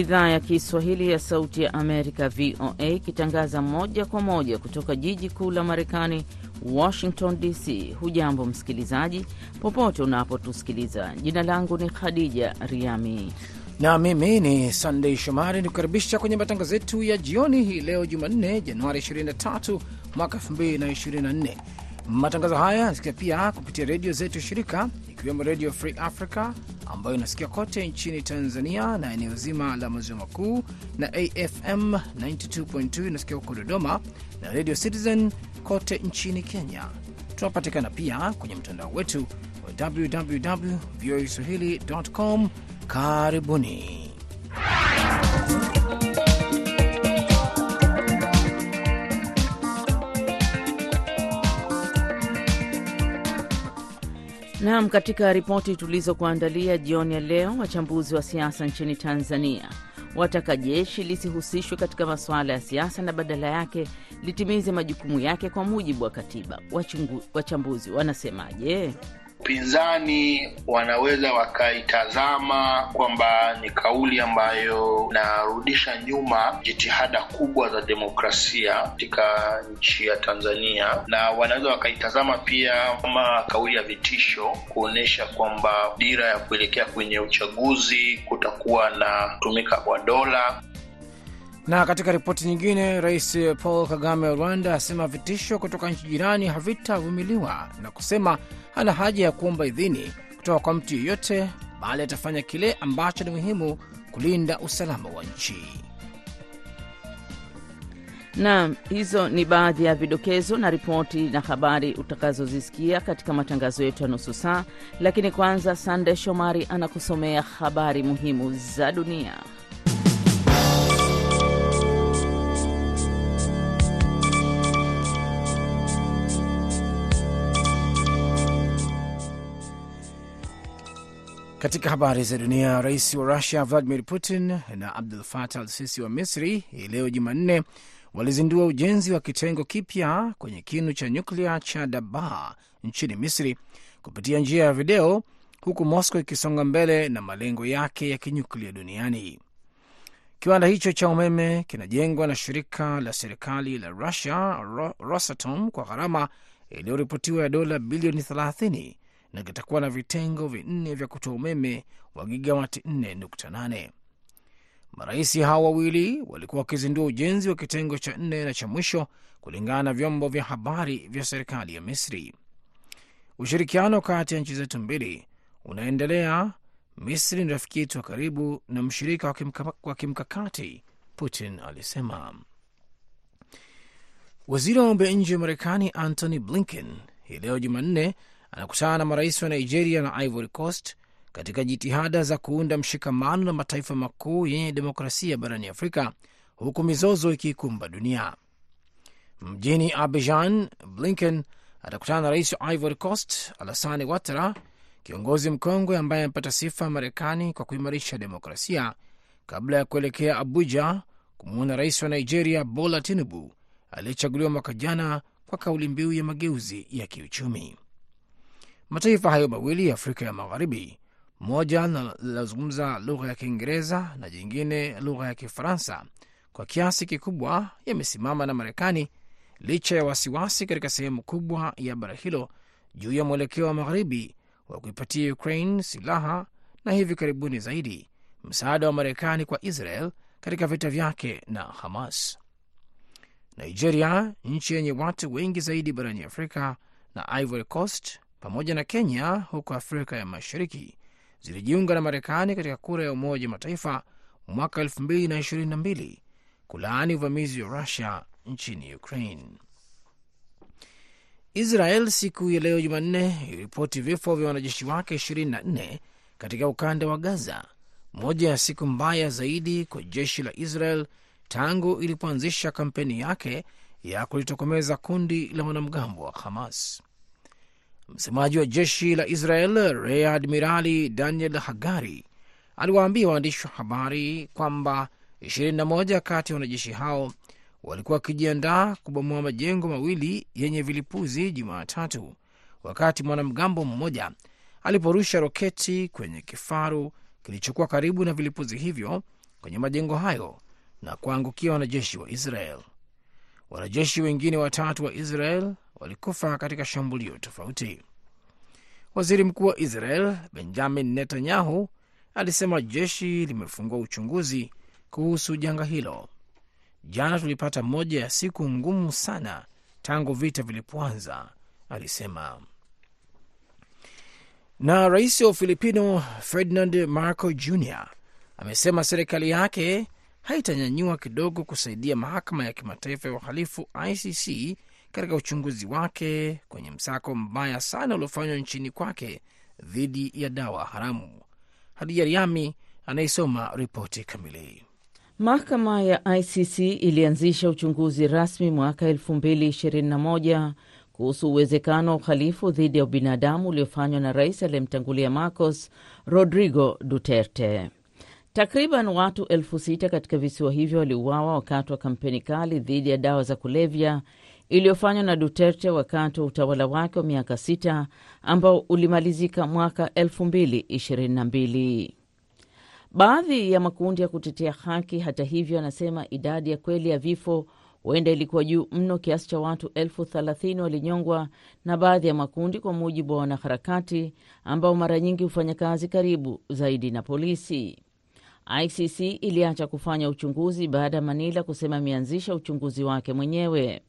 Idhaa ya Kiswahili ya Sauti ya Amerika, VOA, ikitangaza moja kwa moja kutoka jiji kuu la Marekani, Washington DC. Hujambo msikilizaji, popote unapotusikiliza. Jina langu ni Khadija Riami na mimi ni Sandei Shomari, ni kukaribisha kwenye matangazo yetu ya jioni hii leo Jumanne, Januari 23 mwaka 2024. Matangazo haya yanasikia pia kupitia redio zetu shirika, ikiwemo Redio Free Africa ambayo inasikia kote nchini Tanzania na eneo zima la maziwa makuu, na AFM 92.2 inasikia huko Dodoma, na Radio Citizen kote nchini Kenya. Tunapatikana pia kwenye mtandao wetu wa www voa swahili.com. Karibuni. Naam, katika ripoti tulizokuandalia jioni ya leo, wachambuzi wa siasa nchini Tanzania wataka jeshi lisihusishwe katika masuala ya siasa na badala yake litimize majukumu yake kwa mujibu wa katiba. Wachungu, wachambuzi wanasemaje? Upinzani wanaweza wakaitazama kwamba ni kauli ambayo inarudisha nyuma jitihada kubwa za demokrasia katika nchi ya Tanzania, na wanaweza wakaitazama pia kama kauli ya vitisho, kuonyesha kwamba dira ya kuelekea kwenye uchaguzi kutakuwa na kutumika kwa dola. Na katika ripoti nyingine, Rais Paul Kagame wa Rwanda asema vitisho kutoka nchi jirani havitavumiliwa na kusema hana haja ya kuomba idhini kutoka kwa mtu yeyote, bali atafanya kile ambacho ni muhimu kulinda usalama wa nchi. Naam, hizo ni baadhi ya vidokezo na ripoti na habari utakazozisikia katika matangazo yetu ya nusu saa, lakini kwanza, Sande Shomari anakusomea habari muhimu za dunia. Katika habari za dunia, rais wa Rusia Vladimir Putin na Abdul Fatah al Sisi wa Misri hii leo Jumanne walizindua ujenzi wa kitengo kipya kwenye kinu cha nyuklia cha Dabaa nchini Misri kupitia njia ya video, huku Moscow ikisonga mbele na malengo yake ya kinyuklia duniani. Kiwanda hicho cha umeme kinajengwa na shirika la serikali la Rusia Rosatom kwa gharama iliyoripotiwa ya dola bilioni 30 na kitakuwa na vitengo vinne vya kutoa umeme wa gigawati 4.8. Marais hao wawili walikuwa wakizindua ujenzi wa kitengo cha nne na cha mwisho, kulingana na vyombo vya habari vya serikali ya Misri. Ushirikiano kati ya nchi zetu mbili unaendelea. Misri ni rafiki yetu wa karibu na mshirika wa kimka, kimkakati, Putin alisema. Waziri wa mambo ya nje wa Marekani Antony Blinken hii leo Jumanne anakutana na marais wa Nigeria na Ivory Coast katika jitihada za kuunda mshikamano na mataifa makuu yenye demokrasia barani Afrika, huku mizozo ikiikumba dunia. Mjini Abidjan, Blinken atakutana na rais wa Ivory Coast Alassane Ouattara, kiongozi mkongwe ambaye amepata sifa Marekani kwa kuimarisha demokrasia, kabla ya kuelekea Abuja kumwona rais wa Nigeria Bola Tinubu aliyechaguliwa mwaka jana kwa kauli mbiu ya mageuzi ya kiuchumi. Mataifa hayo mawili ya Afrika ya Magharibi, moja linalozungumza lugha ya Kiingereza na jingine lugha ya Kifaransa, kwa kiasi kikubwa yamesimama na Marekani licha ya wasiwasi katika sehemu kubwa ya bara hilo juu ya mwelekeo wa magharibi wa kuipatia Ukraine silaha na hivi karibuni zaidi msaada wa Marekani kwa Israel katika vita vyake na Hamas. Nigeria, nchi yenye watu wengi zaidi barani Afrika, na Ivory Coast pamoja na Kenya huko Afrika ya Mashariki zilijiunga na Marekani katika kura ya Umoja wa Mataifa mwaka 2022 kulaani uvamizi wa Rusia nchini Ukraine. Israel siku ya leo Jumanne iliripoti vifo vya wanajeshi wake 24 katika ukanda wa Gaza, moja ya siku mbaya zaidi kwa jeshi la Israel tangu ilipoanzisha kampeni yake ya kulitokomeza kundi la wanamgambo wa Hamas. Msemaji wa jeshi la Israel Rear Admirali Daniel Hagari aliwaambia waandishi wa habari kwamba 21 kati ya wanajeshi hao walikuwa wakijiandaa kubomoa majengo mawili yenye vilipuzi Jumatatu, wakati mwanamgambo mmoja aliporusha roketi kwenye kifaru kilichokuwa karibu na vilipuzi hivyo kwenye majengo hayo na kuangukia wanajeshi wa Israel. Wanajeshi wengine watatu wa Israel walikufa katika shambulio tofauti. Waziri mkuu wa Israel Benjamin Netanyahu alisema jeshi limefungua uchunguzi kuhusu janga hilo. Jana tulipata moja ya siku ngumu sana tangu vita vilipoanza, alisema. Na rais wa Ufilipino Ferdinand Marco Jr amesema serikali yake haitanyanyua kidogo kusaidia mahakama ya kimataifa ya uhalifu ICC katika uchunguzi wake kwenye msako mbaya sana uliofanywa nchini kwake dhidi ya dawa haramu. Hadija Riami anayesoma ripoti kamili. Mahakama ya ICC ilianzisha uchunguzi rasmi mwaka 2021 kuhusu uwezekano wa uhalifu dhidi ya ubinadamu uliofanywa na rais aliyemtangulia Marcos Rodrigo Duterte. Takriban watu elfu sita katika visiwa hivyo waliuawa wakati wa kampeni kali dhidi ya dawa za kulevya iliyofanywa na Duterte wakati wa utawala wake wa miaka sita ambao ulimalizika mwaka 2022. Baadhi ya makundi ya kutetea haki, hata hivyo, anasema idadi ya kweli ya vifo huenda ilikuwa juu mno kiasi cha watu elfu thelathini walinyongwa na baadhi ya makundi, kwa mujibu wa wanaharakati ambao mara nyingi hufanya kazi karibu zaidi na polisi. ICC iliacha kufanya uchunguzi baada ya Manila kusema imeanzisha uchunguzi wake mwenyewe,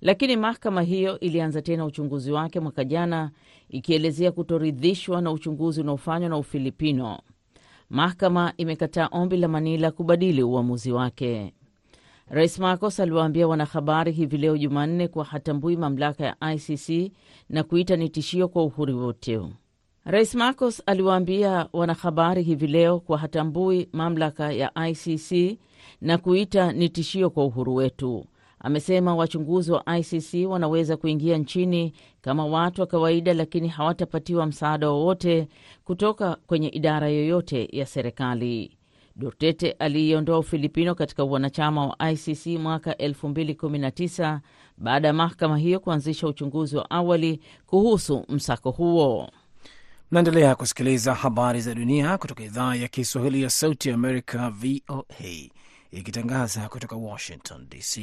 lakini mahakama hiyo ilianza tena uchunguzi wake mwaka jana, ikielezea kutoridhishwa na uchunguzi unaofanywa na Ufilipino. Mahakama imekataa ombi la Manila kubadili uamuzi wake. Rais Marcos aliwaambia wanahabari hivi leo Jumanne kuwa hatambui mamlaka ya ICC na kuita ni tishio kwa uhuru wote. Rais Marcos aliwaambia wanahabari hivi leo kuwa hatambui mamlaka ya ICC na kuita ni tishio kwa uhuru wetu. Amesema wachunguzi wa ICC wanaweza kuingia nchini kama watu wa kawaida, lakini hawatapatiwa msaada wowote kutoka kwenye idara yoyote ya serikali. Duterte aliiondoa Ufilipino katika wanachama wa ICC mwaka 2019 baada ya mahakama hiyo kuanzisha uchunguzi wa awali kuhusu msako huo. Naendelea kusikiliza habari za dunia kutoka idhaa ya Kiswahili ya Sauti ya Amerika, VOA, ikitangaza kutoka Washington DC.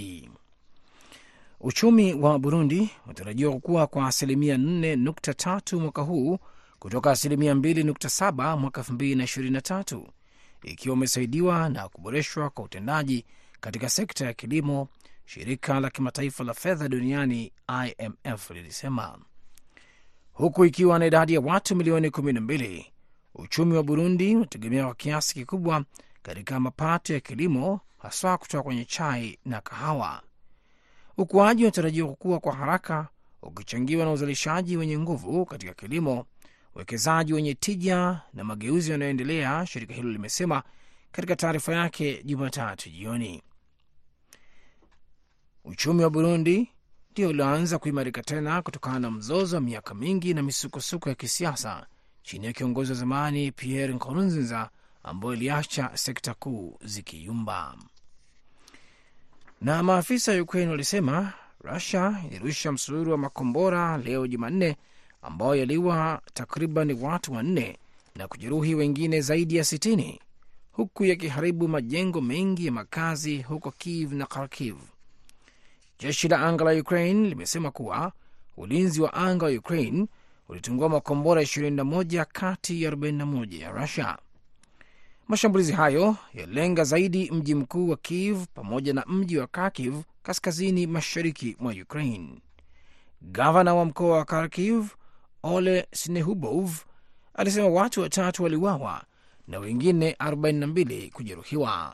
Uchumi wa Burundi unatarajiwa kukua kwa asilimia 4.3 mwaka huu kutoka asilimia 2.7 mwaka 2023 ikiwa umesaidiwa na kuboreshwa kwa utendaji katika sekta ya kilimo, shirika la kimataifa la fedha duniani IMF lilisema. Huku ikiwa na idadi ya watu milioni 12, uchumi wa Burundi unategemea kwa kiasi kikubwa katika mapato ya kilimo, haswa kutoka kwenye chai na kahawa. Ukuaji unatarajiwa kukua kwa haraka ukichangiwa na uzalishaji wenye nguvu katika kilimo, uwekezaji wenye tija na mageuzi yanayoendelea, shirika hilo limesema katika taarifa yake Jumatatu jioni. Uchumi wa Burundi ndio ulioanza kuimarika tena kutokana na mzozo wa miaka mingi na misukosuko ya kisiasa chini ya kiongozi wa zamani Pierre Nkurunziza, ambayo iliacha sekta kuu zikiyumba. Na maafisa wa Ukraine walisema Rusia ilirusha msururu wa makombora leo Jumanne ambao yaliua takriban watu wanne na kujeruhi wengine zaidi ya sitini huku yakiharibu majengo mengi ya makazi huko Kiev na Kharkiv. Jeshi la anga la Ukraine limesema kuwa ulinzi wa anga wa Ukraine ulitungua makombora 21 kati ya 41 ya Rusia. Mashambulizi hayo yalenga zaidi mji mkuu wa Kiev pamoja na mji wa Kharkiv kaskazini mashariki mwa Ukraine. Gavana wa mkoa wa Kharkiv Ole Snehubov alisema watu watatu waliuawa na wengine 42 kujeruhiwa.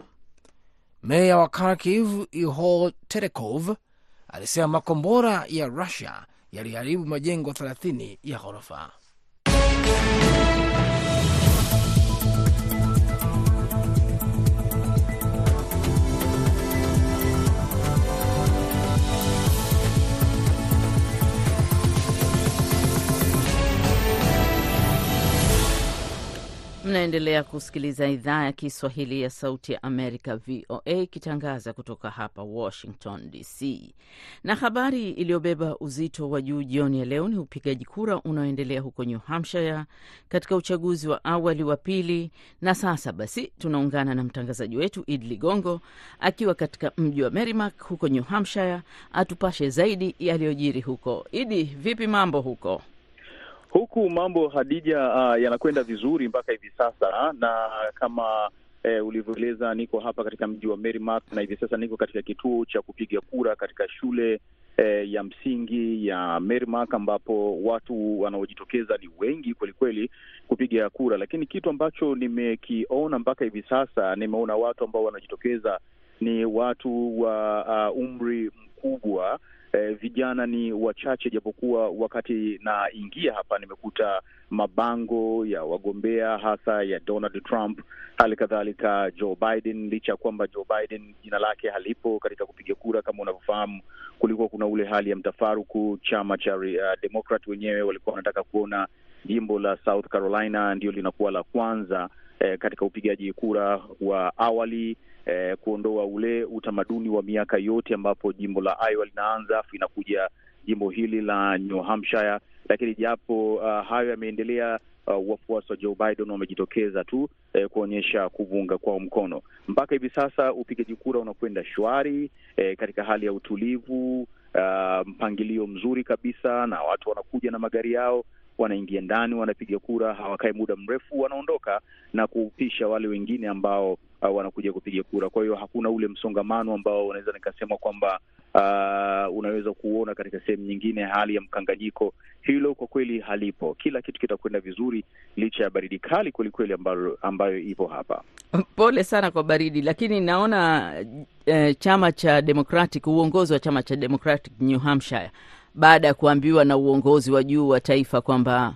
Meya wa Kharkiv Ihor Terekov alisema makombora ya Rusia yaliharibu majengo 30 ya ghorofa. Mnaendelea kusikiliza idhaa ya Kiswahili ya Sauti ya Amerika, VOA, ikitangaza kutoka hapa Washington DC. Na habari iliyobeba uzito wa juu jioni ya leo ni upigaji kura unaoendelea huko New Hampshire katika uchaguzi wa awali wa pili. Na sasa basi, tunaungana na mtangazaji wetu Id Ligongo akiwa katika mji wa Merrimack huko New Hampshire, atupashe zaidi yaliyojiri huko. Idi, vipi mambo huko? Huku mambo Hadija, uh, yanakwenda vizuri mpaka hivi sasa, na kama eh, ulivyoeleza, niko hapa katika mji wa Merrimack na hivi sasa niko katika kituo cha kupiga kura katika shule eh, ya msingi ya Merrimack ambapo watu wanaojitokeza ni wengi kwelikweli kupiga kura, lakini kitu ambacho nimekiona mpaka hivi sasa, nimeona watu ambao wanajitokeza ni watu wa uh, umri mkubwa. Eh, vijana ni wachache, japokuwa wakati naingia hapa nimekuta mabango ya wagombea hasa ya Donald Trump, hali kadhalika Joe Biden, licha ya kwamba Joe Biden jina lake halipo katika kupiga kura. Kama unavyofahamu, kulikuwa kuna ule hali ya mtafaruku. Chama cha uh, Democrat wenyewe walikuwa wanataka kuona jimbo la South Carolina ndio linakuwa la kwanza eh, katika upigaji kura wa awali eh, kuondoa ule utamaduni wa miaka yote ambapo jimbo la Iowa linaanza afu inakuja jimbo hili la New Hampshire. Lakini japo uh, hayo yameendelea, uh, wafuasi wa Joe Biden wamejitokeza tu eh, kuonyesha kuvunga kwao mkono. Mpaka hivi sasa upigaji kura unakwenda shwari eh, katika hali ya utulivu, uh, mpangilio mzuri kabisa, na watu wanakuja na magari yao wanaingia ndani, wanapiga kura, hawakae muda mrefu, wanaondoka na kupisha wale wengine ambao uh, wanakuja kupiga kura. Kwa hiyo hakuna ule msongamano ambao unaweza nikasema kwamba uh, unaweza kuona katika sehemu nyingine, hali ya mkanganyiko. Hilo kwa kweli halipo. Kila kitu kitakwenda vizuri licha ya baridi kali kwelikweli ambayo, ambayo ipo hapa. Pole sana kwa baridi, lakini naona eh, chama cha Democratic, uongozi wa chama cha Democratic New Hampshire baada ya kuambiwa na uongozi wa juu wa taifa kwamba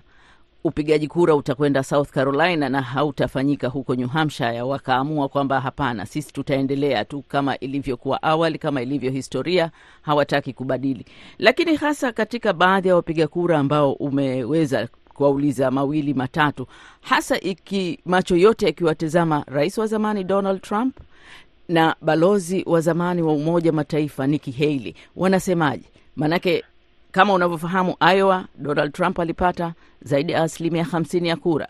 upigaji kura utakwenda South Carolina na hautafanyika huko New Hampshire, wakaamua kwamba hapana, sisi tutaendelea tu kama ilivyokuwa awali, kama ilivyo historia, hawataki kubadili. Lakini hasa katika baadhi ya wapiga kura ambao umeweza kuwauliza mawili matatu, hasa iki macho yote yakiwatazama rais wa zamani Donald Trump na balozi wa zamani wa Umoja Mataifa Nikki Haley, wanasemaje? Maanake kama unavyofahamu Iowa, Donald Trump alipata zaidi ya asilimia hamsini ya kura.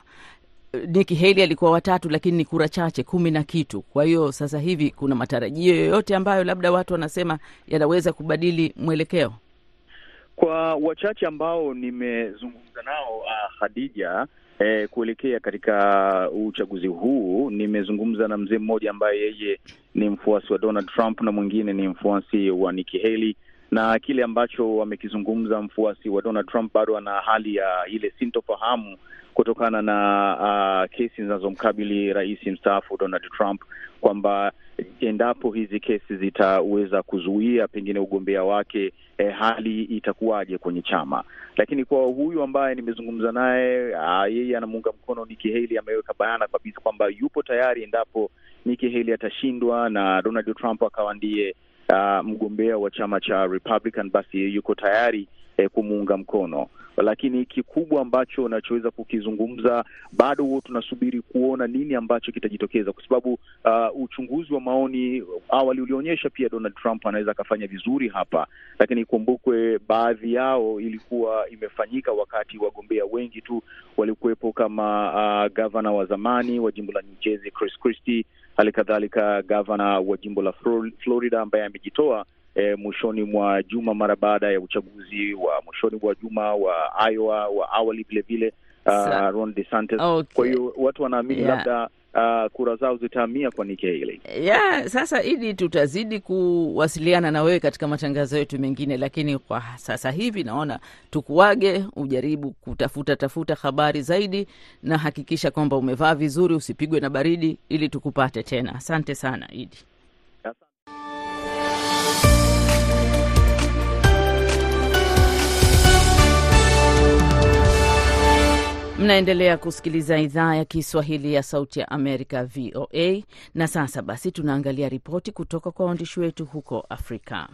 Nikki Haley alikuwa watatu, lakini ni kura chache, kumi na kitu. Kwa hiyo sasa hivi kuna matarajio yoyote ambayo labda watu wanasema yanaweza kubadili mwelekeo? Kwa wachache ambao nimezungumza nao, uh, Khadija, eh, kuelekea katika uchaguzi huu, nimezungumza na mzee mmoja ambaye yeye ni mfuasi wa Donald Trump na mwingine ni mfuasi wa Nikki Haley na kile ambacho wamekizungumza, mfuasi wa Donald Trump bado ana hali ya ile sintofahamu kutokana na uh, kesi zinazomkabili rais mstaafu Donald Trump, kwamba endapo hizi kesi zitaweza kuzuia pengine ugombea wake, eh, hali itakuwaje kwenye chama. Lakini kwa huyu ambaye nimezungumza naye, uh, yeye anamuunga mkono Nikki Haley, ameweka bayana kabisa kwamba yupo tayari endapo Nikki Haley atashindwa na Donald Trump akawa ndiye Uh, mgombea wa chama cha Republican basi yuko tayari eh, kumuunga mkono, lakini kikubwa ambacho unachoweza kukizungumza bado huo tunasubiri kuona nini ambacho kitajitokeza, kwa sababu uh, uchunguzi wa maoni awali ulionyesha pia Donald Trump anaweza akafanya vizuri hapa, lakini ikumbukwe baadhi yao ilikuwa imefanyika wakati wagombea wengi tu walikuwepo kama uh, gavana wa zamani wa jimbo la New Jersey Chris Christie, hali kadhalika gavana wa jimbo la Florida ambaye amejitoa E, mwishoni mwa juma mara baada ya uchaguzi wa mwishoni mwa juma wa Iowa wa awali vilevile uh, Ron DeSantis. Okay. Kwa hiyo watu wanaamini Yeah. labda uh, kura zao zitahamia kwa Nikki Haley. Yeah, sasa, Idi, tutazidi kuwasiliana na wewe katika matangazo yetu mengine, lakini kwa sasa hivi naona tukuage, ujaribu kutafuta tafuta habari zaidi, na hakikisha kwamba umevaa vizuri, usipigwe na baridi, ili tukupate tena. Asante sana Idi. Mnaendelea kusikiliza idhaa ya Kiswahili ya Sauti ya Amerika, VOA. Na sasa basi, tunaangalia ripoti kutoka kwa waandishi wetu huko Afrika.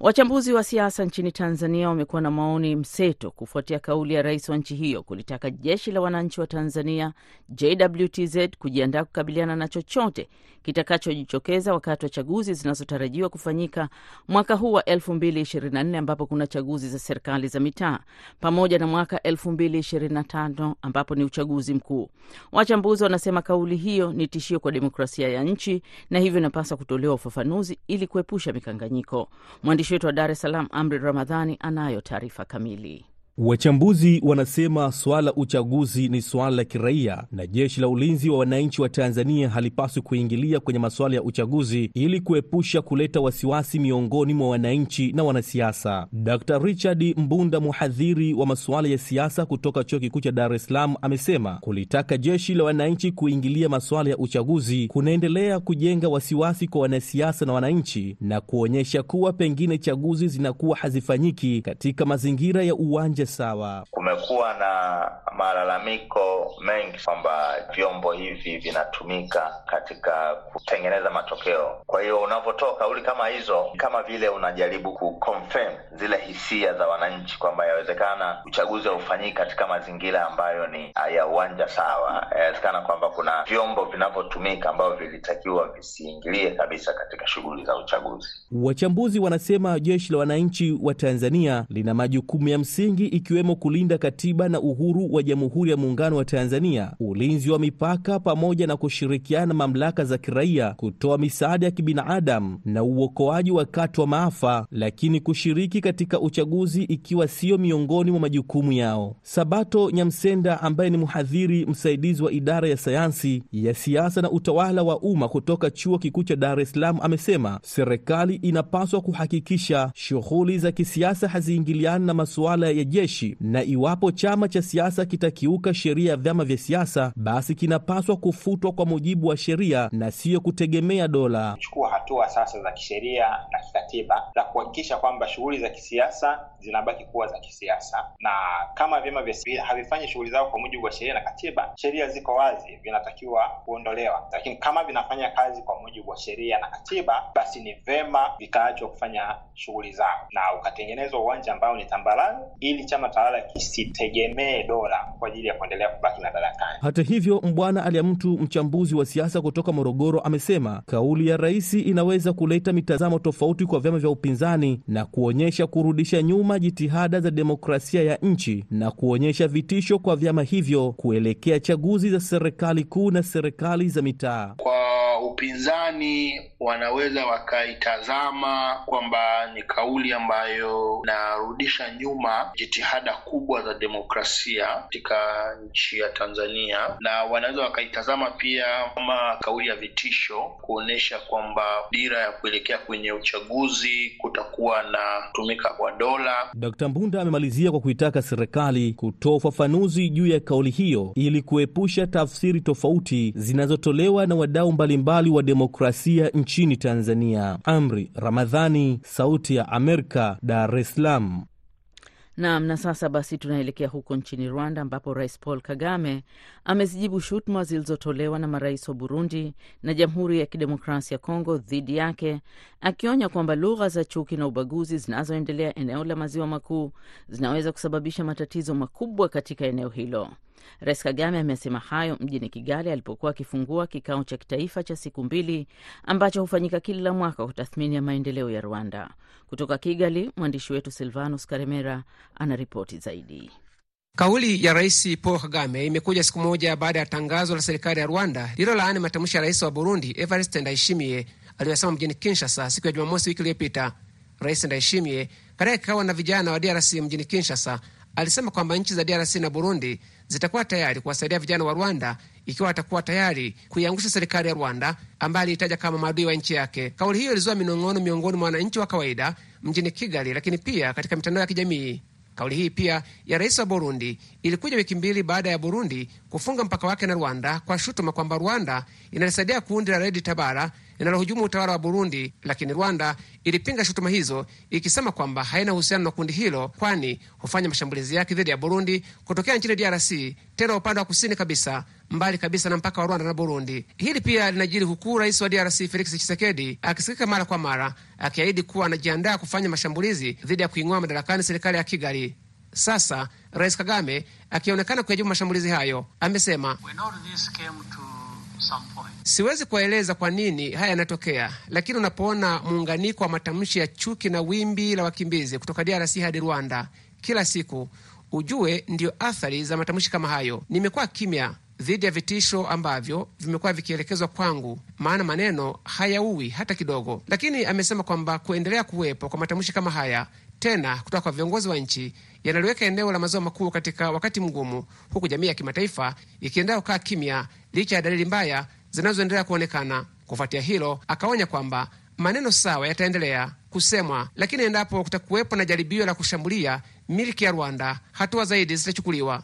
Wachambuzi wa siasa nchini Tanzania wamekuwa na maoni mseto kufuatia kauli ya rais wa nchi hiyo kulitaka jeshi la wananchi wa Tanzania JWTZ kujiandaa kukabiliana na chochote kitakachojitokeza wakati wa chaguzi zinazotarajiwa kufanyika mwaka huu wa 2024 ambapo kuna chaguzi za serikali za mitaa pamoja na mwaka 2025 ambapo ni uchaguzi mkuu. Wachambuzi wanasema kauli hiyo ni tishio kwa demokrasia ya nchi na hivyo inapaswa kutolewa ufafanuzi ili kuepusha mikanganyiko. Mwandishi wetu wa Dar es Salaam, Amri Ramadhani, anayo taarifa kamili. Wachambuzi wanasema suala uchaguzi ni suala la kiraia na jeshi la ulinzi wa wananchi wa Tanzania halipaswi kuingilia kwenye masuala ya uchaguzi ili kuepusha kuleta wasiwasi miongoni mwa wananchi na wanasiasa. Dr Richard Mbunda, mhadhiri wa masuala ya siasa kutoka chuo kikuu cha Dar es Salaam, amesema kulitaka jeshi la wananchi kuingilia masuala ya uchaguzi kunaendelea kujenga wasiwasi kwa wanasiasa na wananchi na kuonyesha kuwa pengine chaguzi zinakuwa hazifanyiki katika mazingira ya uwanja sawa. Kumekuwa na malalamiko mengi kwamba vyombo hivi vinatumika katika kutengeneza matokeo. Kwa hiyo unavyotoa kauli kama hizo, kama vile unajaribu kuconfirm zile hisia za wananchi kwamba yawezekana uchaguzi haufanyiki katika mazingira ambayo ni ya uwanja sawa. Yawezekana kwamba kuna vyombo vinavyotumika ambavyo vilitakiwa visiingilie kabisa katika shughuli za uchaguzi. Wachambuzi wanasema jeshi la wananchi wa Tanzania lina majukumu ya msingi ikiwemo kulinda katiba na uhuru wa Jamhuri ya Muungano wa Tanzania, ulinzi wa mipaka, pamoja na kushirikiana na mamlaka za kiraia kutoa misaada ya kibinadamu na uokoaji wakati wa maafa, lakini kushiriki katika uchaguzi ikiwa siyo miongoni mwa majukumu yao. Sabato Nyamsenda ambaye ni mhadhiri msaidizi wa idara ya sayansi ya siasa na utawala wa umma kutoka Chuo Kikuu cha Dar es Salaam amesema serikali inapaswa kuhakikisha shughuli za kisiasa haziingiliani na masuala ya jeshi na iwapo chama cha siasa kitakiuka sheria ya vyama vya siasa, basi kinapaswa kufutwa kwa mujibu wa sheria na siyo kutegemea dola. Chukua hatua sasa za kisheria na kikatiba za kuhakikisha kwamba shughuli za kisiasa zinabaki kuwa za kisiasa, na kama vyama vya havifanyi shughuli zao kwa mujibu wa sheria na katiba, sheria ziko wazi, vinatakiwa kuondolewa. Lakini kama vinafanya kazi kwa mujibu wa sheria na katiba, basi ni vema vikaachwa kufanya shughuli zao na ukatengenezwa uwanja ambao ni tambarare ili chama tawala kisitegemee dola kwa ajili ya kuendelea kubaki madarakani. Hata hivyo, Mbwana Aliamtu, mchambuzi wa siasa kutoka Morogoro, amesema kauli ya rais inaweza kuleta mitazamo tofauti kwa vyama vya upinzani na kuonyesha kurudisha nyuma jitihada za demokrasia ya nchi na kuonyesha vitisho kwa vyama hivyo kuelekea chaguzi za serikali kuu na serikali za mitaa. Kwa upinzani wanaweza wakaitazama kwamba ni kauli ambayo inarudisha nyuma jitihada kubwa za demokrasia katika nchi ya Tanzania, na wanaweza wakaitazama pia kama kauli ya vitisho, kuonyesha kwamba dira ya kuelekea kwenye uchaguzi kutakuwa na kutumika kwa dola. Dkt. Mbunda amemalizia kwa kuitaka serikali kutoa ufafanuzi juu ya kauli hiyo ili kuepusha tafsiri tofauti zinazotolewa na wadau mbalimbali wa demokrasia nchini Tanzania. Amri Ramadhani, Sauti ya Amerika, Dar es Salaam. Naam, na sasa basi tunaelekea huko nchini Rwanda ambapo Rais Paul Kagame amezijibu shutuma zilizotolewa na marais wa Burundi na Jamhuri ya Kidemokrasia ya Kongo dhidi yake, akionya kwamba lugha za chuki na ubaguzi zinazoendelea eneo la Maziwa Makuu zinaweza kusababisha matatizo makubwa katika eneo hilo. Rais Kagame amesema hayo mjini Kigali alipokuwa akifungua kikao cha kitaifa cha siku mbili ambacho hufanyika kila mwaka kwa tathmini ya maendeleo ya Rwanda. Kutoka Kigali, mwandishi wetu Silvanus Karemera ana ripoti zaidi. Kauli ya Rais Paul Kagame imekuja siku moja baada ya tangazo la serikali ya Rwanda lililolaani matamshi ya rais wa Burundi Evariste Ndayishimiye aliyosema mjini Kinshasa siku ya Jumamosi wiki iliyopita. Rais Ndayishimiye katika kikao na vijana wa DRC mjini Kinshasa alisema kwamba nchi za DRC na Burundi zitakuwa tayari kuwasaidia vijana wa Rwanda ikiwa atakuwa tayari kuiangusha serikali ya Rwanda ambayo aliitaja kama maadui wa nchi yake. Kauli hiyo ilizua minong'ono miongoni mwa wananchi wa kawaida mjini Kigali, lakini pia katika mitandao ya kijamii. Kauli hii pia ya rais wa Burundi ilikuja wiki mbili baada ya Burundi kufunga mpaka wake na Rwanda kwa shutuma kwamba Rwanda inalisaidia kundi la Redi Tabara linalohujumu utawala wa Burundi, lakini Rwanda ilipinga shutuma hizo ikisema kwamba haina uhusiano na kundi hilo, kwani hufanya mashambulizi yake dhidi ya Burundi kutokea nchini DRC, tena upande wa kusini kabisa, mbali kabisa na mpaka wa Rwanda na Burundi. Hili pia linajiri huku rais wa DRC Felix Tshisekedi akisikika mara kwa mara akiahidi kuwa anajiandaa kufanya mashambulizi dhidi ya kuing'oa madarakani serikali ya Kigali. Sasa Rais Kagame akionekana kuyajibu mashambulizi hayo amesema, siwezi kuwaeleza kwa nini haya yanatokea, lakini unapoona muunganiko wa matamshi ya chuki na wimbi la wakimbizi kutoka DRC hadi Rwanda kila siku, ujue ndiyo athari za matamshi kama hayo. Nimekuwa kimya dhidi ya vitisho ambavyo vimekuwa vikielekezwa kwangu, maana maneno hayaui hata kidogo. Lakini amesema kwamba kuendelea kuwepo kwa matamshi kama haya tena kutoka kwa viongozi wa nchi yanaliweka eneo la maziwa makuu katika wakati mgumu, huku jamii ya kimataifa ikiendelea kukaa kimya licha ya dalili mbaya zinazoendelea kuonekana. Kufuatia hilo, akaonya kwamba maneno sawa yataendelea kusemwa, lakini endapo kutakuwepo na jaribio la kushambulia miliki ya Rwanda, hatua zaidi zitachukuliwa.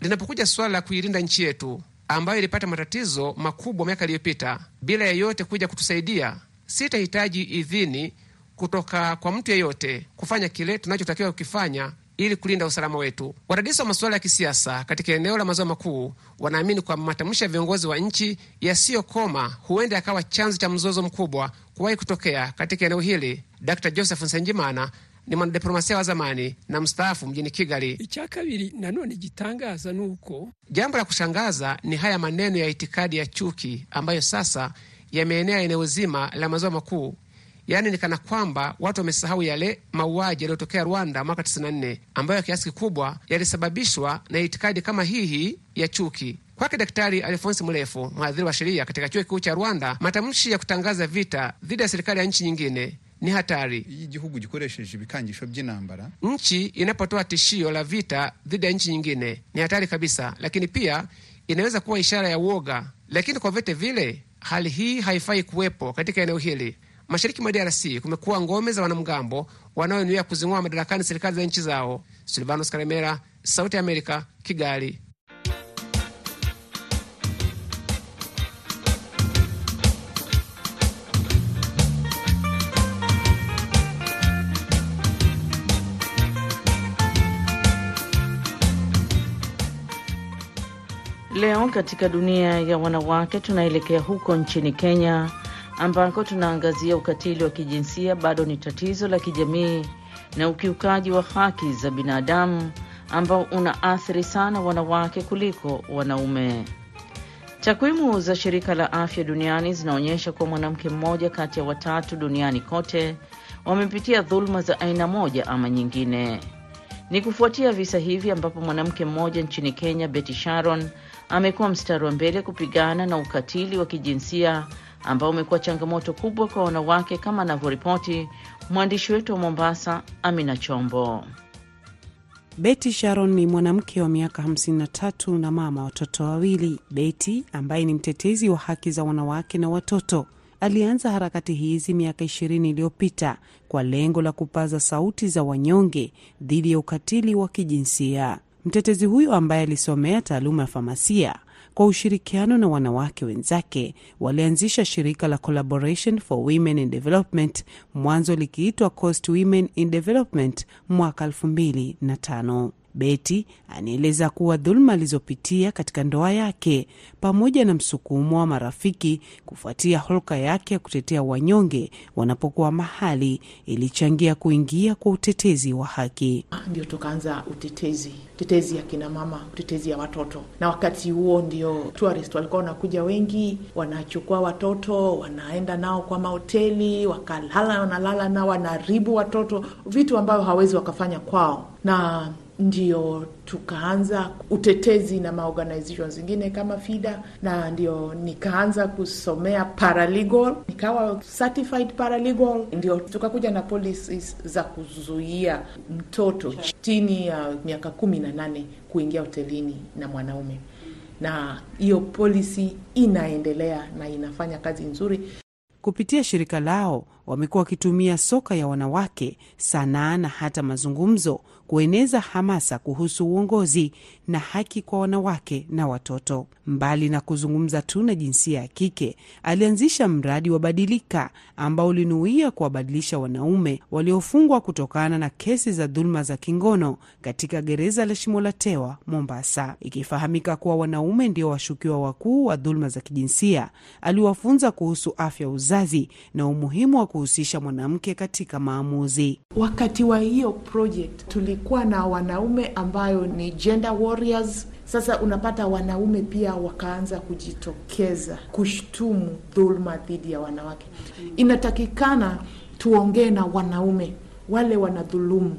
Linapokuja swala la kuilinda nchi yetu ambayo ilipata matatizo makubwa miaka iliyopita bila yeyote kuja kutusaidia, sitahitaji idhini kutoka kwa mtu yeyote kufanya kile tunachotakiwa kukifanya ili kulinda usalama wetu. Wadadisi wa masuala ya kisiasa katika eneo la maziwa makuu wanaamini kwamba matamshi ya viongozi wa nchi yasiyokoma huenda yakawa chanzo cha mzozo mkubwa kuwahi kutokea katika eneo hili. Dr Joseph Nsengimana ni mwanadiplomasia wa zamani na mstaafu mjini Kigali. icyakabiri nanone gitangaza nuko Jambo la kushangaza ni haya maneno ya itikadi ya chuki ambayo sasa yameenea eneo zima la maziwa makuu, yaani ni kana kwamba watu wamesahau yale mauaji yaliyotokea Rwanda mwaka 94 ambayo kiasi kikubwa yalisababishwa na itikadi kama hii hii ya chuki. Kwake Daktari Alfonsi Mulefu, mhadhiri wa sheria katika chuo kikuu cha Rwanda, matamshi ya kutangaza vita dhidi ya serikali ya nchi nyingine ni hatari. Nchi inapotoa tishio la vita dhidi ya nchi nyingine ni hatari kabisa, lakini pia inaweza kuwa ishara ya uoga. Lakini kwa vyote vile, hali hii haifai kuwepo katika eneo hili. Mashariki mwa DRC kumekuwa ngome za wanamgambo wanaonuia kuzing'oa madarakani serikali za nchi zao. Silvanos Karemera, Sauti ya Amerika, Kigali. Leo katika dunia ya wanawake tunaelekea huko nchini Kenya ambako tunaangazia ukatili wa kijinsia bado ni tatizo la kijamii na ukiukaji wa haki za binadamu ambao unaathiri sana wanawake kuliko wanaume. Takwimu za shirika la afya duniani zinaonyesha kuwa mwanamke mmoja kati ya watatu duniani kote wamepitia dhuluma za aina moja ama nyingine. Ni kufuatia visa hivi ambapo mwanamke mmoja nchini Kenya, Betty Sharon, amekuwa mstari wa mbele kupigana na ukatili wa kijinsia ambao umekuwa changamoto kubwa kwa wanawake, kama anavyoripoti mwandishi wetu wa Mombasa, Amina Chombo. Betty Sharon ni mwanamke wa miaka 53 na mama watoto wawili. Betty ambaye ni mtetezi wa haki za wanawake na watoto alianza harakati hizi miaka ishirini iliyopita kwa lengo la kupaza sauti za wanyonge dhidi ya ukatili wa kijinsia. Mtetezi huyo ambaye alisomea taaluma ya famasia kwa ushirikiano na wanawake wenzake walianzisha shirika la Collaboration for Women in Development, mwanzo likiitwa Coast Women in Development mwaka elfu mbili na tano. Beti anaeleza kuwa dhuluma alizopitia katika ndoa yake pamoja na msukumo wa marafiki kufuatia hulka yake ya kutetea wanyonge wanapokuwa mahali ilichangia kuingia kwa utetezi wa haki. Ndio tukaanza utetezi, utetezi ya kina mama, utetezi ya watoto. Na wakati huo ndio tourist walikuwa wanakuja wengi, wanachukua watoto, wanaenda nao kwa mahoteli, wakalala, wanalala nao, wanaharibu watoto, vitu ambavyo hawezi wakafanya kwao na ndio tukaanza utetezi na maorganization zingine kama FIDA, na ndio nikaanza kusomea paralegal, nikawa certified paralegal. Ndio tukakuja na policies za kuzuia mtoto chini ya miaka kumi na nane kuingia hotelini na mwanaume, na hiyo policy inaendelea na inafanya kazi nzuri. Kupitia shirika lao wamekuwa wakitumia soka ya wanawake, sanaa na hata mazungumzo kueneza hamasa kuhusu uongozi na haki kwa wanawake na watoto. Mbali na kuzungumza tu na jinsia ya kike, alianzisha mradi wa Badilika ambao ulinuia kuwabadilisha wanaume waliofungwa kutokana na kesi za dhuluma za kingono katika gereza la Shimolatewa, Mombasa. Ikifahamika kuwa wanaume ndio washukiwa wakuu wa dhuluma za kijinsia, aliwafunza kuhusu afya uzazi na umuhimu wa kuhusisha mwanamke katika maamuzi. Wakati wa hiyo project tulikuwa na wanaume ambayo ni gender warriors. Sasa unapata wanaume pia wakaanza kujitokeza kushtumu dhuluma dhidi ya wanawake. Inatakikana tuongee na wanaume wale wanadhulumu na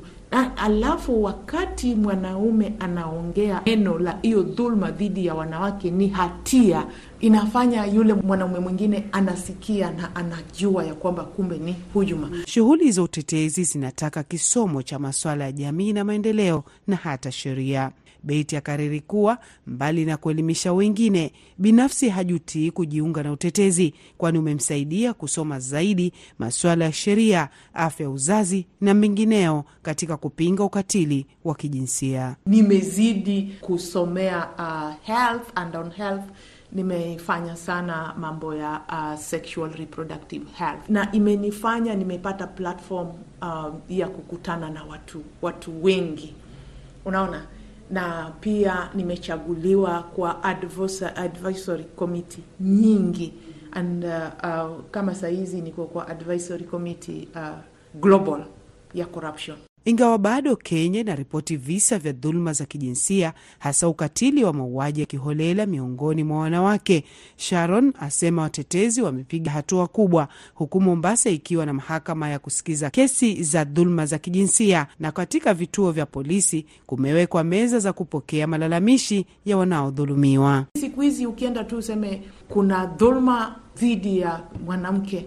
alafu wakati mwanaume anaongea neno la hiyo dhuluma dhidi ya wanawake ni hatia, inafanya yule mwanaume mwingine anasikia na anajua ya kwamba kumbe ni hujuma. Shughuli za utetezi zinataka kisomo cha masuala ya jamii na maendeleo na hata sheria. Beti akariri kuwa mbali na kuelimisha wengine, binafsi hajutii kujiunga na utetezi, kwani umemsaidia kusoma zaidi masuala ya sheria, afya ya uzazi na mengineo katika kupinga ukatili wa kijinsia. Nimezidi kusomea uh, health and on health. Nimefanya sana mambo ya uh, sexual reproductive health. Na imenifanya nimepata platform uh, ya kukutana na watu watu wengi, unaona na pia nimechaguliwa kwa advisory committee nyingi and uh, uh, kama sahizi niko kwa advisory committee uh, global ya corruption. Ingawa bado Kenya inaripoti visa vya dhuluma za kijinsia hasa ukatili wa mauaji ya kiholela miongoni mwa wanawake, Sharon asema watetezi wamepiga hatua kubwa, huku Mombasa ikiwa na mahakama ya kusikiza kesi za dhuluma za kijinsia, na katika vituo vya polisi kumewekwa meza za kupokea malalamishi ya wanaodhulumiwa. Siku hizi ukienda tu useme kuna dhuluma dhidi ya mwanamke,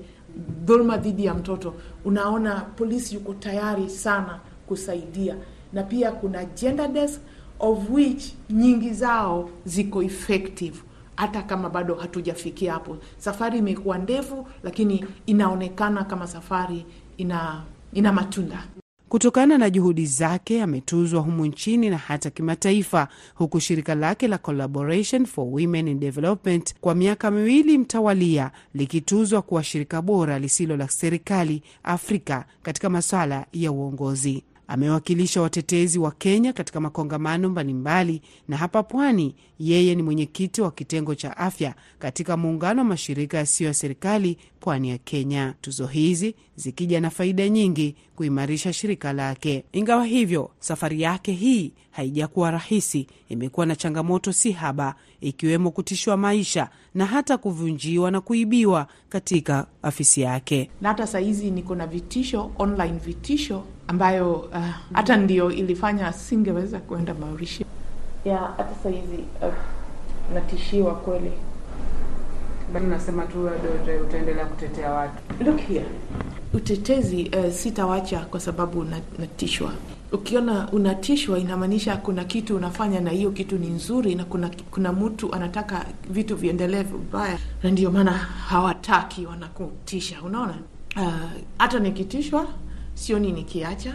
dhuluma dhidi ya mtoto, unaona polisi yuko tayari sana kusaidia na pia kuna gender desk of which nyingi zao ziko effective hata kama bado hatujafikia hapo. Safari imekuwa ndefu, lakini inaonekana kama safari ina ina matunda. Kutokana na juhudi zake ametuzwa humu nchini na hata kimataifa, huku shirika lake la Collaboration for Women in Development kwa miaka miwili mtawalia likituzwa kuwa shirika bora lisilo la serikali Afrika katika masuala ya uongozi. Amewakilisha watetezi wa Kenya katika makongamano mbalimbali, na hapa pwani yeye ni mwenyekiti wa kitengo cha afya katika muungano wa mashirika yasiyo ya serikali pwani ya Kenya. Tuzo hizi zikija na faida nyingi kuimarisha shirika lake. Ingawa hivyo, safari yake hii haijakuwa rahisi, imekuwa na changamoto si haba, ikiwemo kutishwa maisha na hata kuvunjiwa na kuibiwa katika afisi yake. Na hata sahizi niko na vitisho, online vitisho ambayo uh, hata ndio ilifanya singeweza kuenda Mauritius. Yeah, hata sahizi uh, natishiwa kweli. bali nasema tu bado utaendelea kutetea watu. Look here, utetezi uh, sitawacha kwa sababu natishwa. Ukiona unatishwa, inamaanisha kuna kitu unafanya na hiyo kitu ni nzuri, na kuna kuna mtu anataka vitu viendelee vibaya, na ndio maana hawataki, wanakutisha. Unaona, hata uh, nikitishwa sioni nikiacha,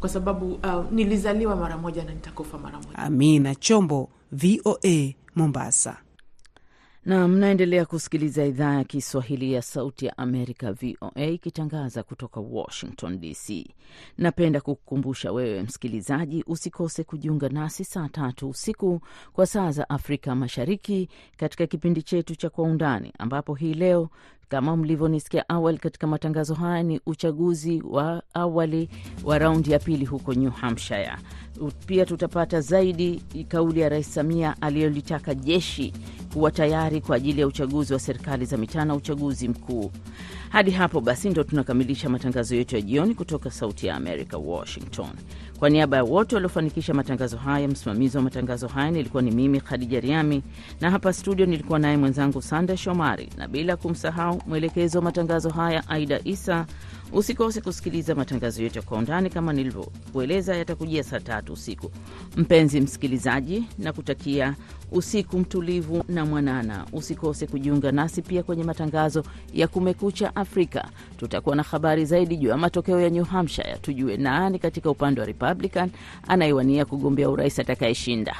kwa sababu uh, nilizaliwa mara moja na nitakufa mara moja. Amina Chombo, VOA, Mombasa. na mnaendelea kusikiliza idhaa ya Kiswahili ya Sauti ya Amerika, VOA, ikitangaza kutoka Washington DC. Napenda kukukumbusha wewe msikilizaji, usikose kujiunga nasi saa tatu usiku kwa saa za Afrika Mashariki katika kipindi chetu cha Kwa Undani, ambapo hii leo kama mlivyonisikia awali katika matangazo haya ni uchaguzi wa awali wa raundi ya pili huko New Hampshire. Pia tutapata zaidi kauli ya Rais Samia aliyolitaka jeshi kuwa tayari kwa ajili ya uchaguzi wa serikali za mitaa na uchaguzi mkuu. Hadi hapo basi ndo tunakamilisha matangazo yetu ya jioni kutoka Sauti ya Amerika, Washington. Kwa niaba ya wote waliofanikisha matangazo haya, msimamizi wa matangazo haya nilikuwa ni mimi Khadija Riami, na hapa studio nilikuwa naye mwenzangu Sande Shomari, na bila kumsahau mwelekezo wa matangazo haya Aida Isa. Usikose kusikiliza matangazo yetu ya Kwa Undani kama nilivyokueleza, yatakujia saa tatu usiku. Mpenzi msikilizaji, na kutakia usiku mtulivu na mwanana. Usikose kujiunga nasi pia kwenye matangazo ya Kumekucha Afrika. Tutakuwa na habari zaidi juu ya matokeo ya New Hampshire, tujue nani katika upande wa Republican anayewania kugombea urais atakayeshinda.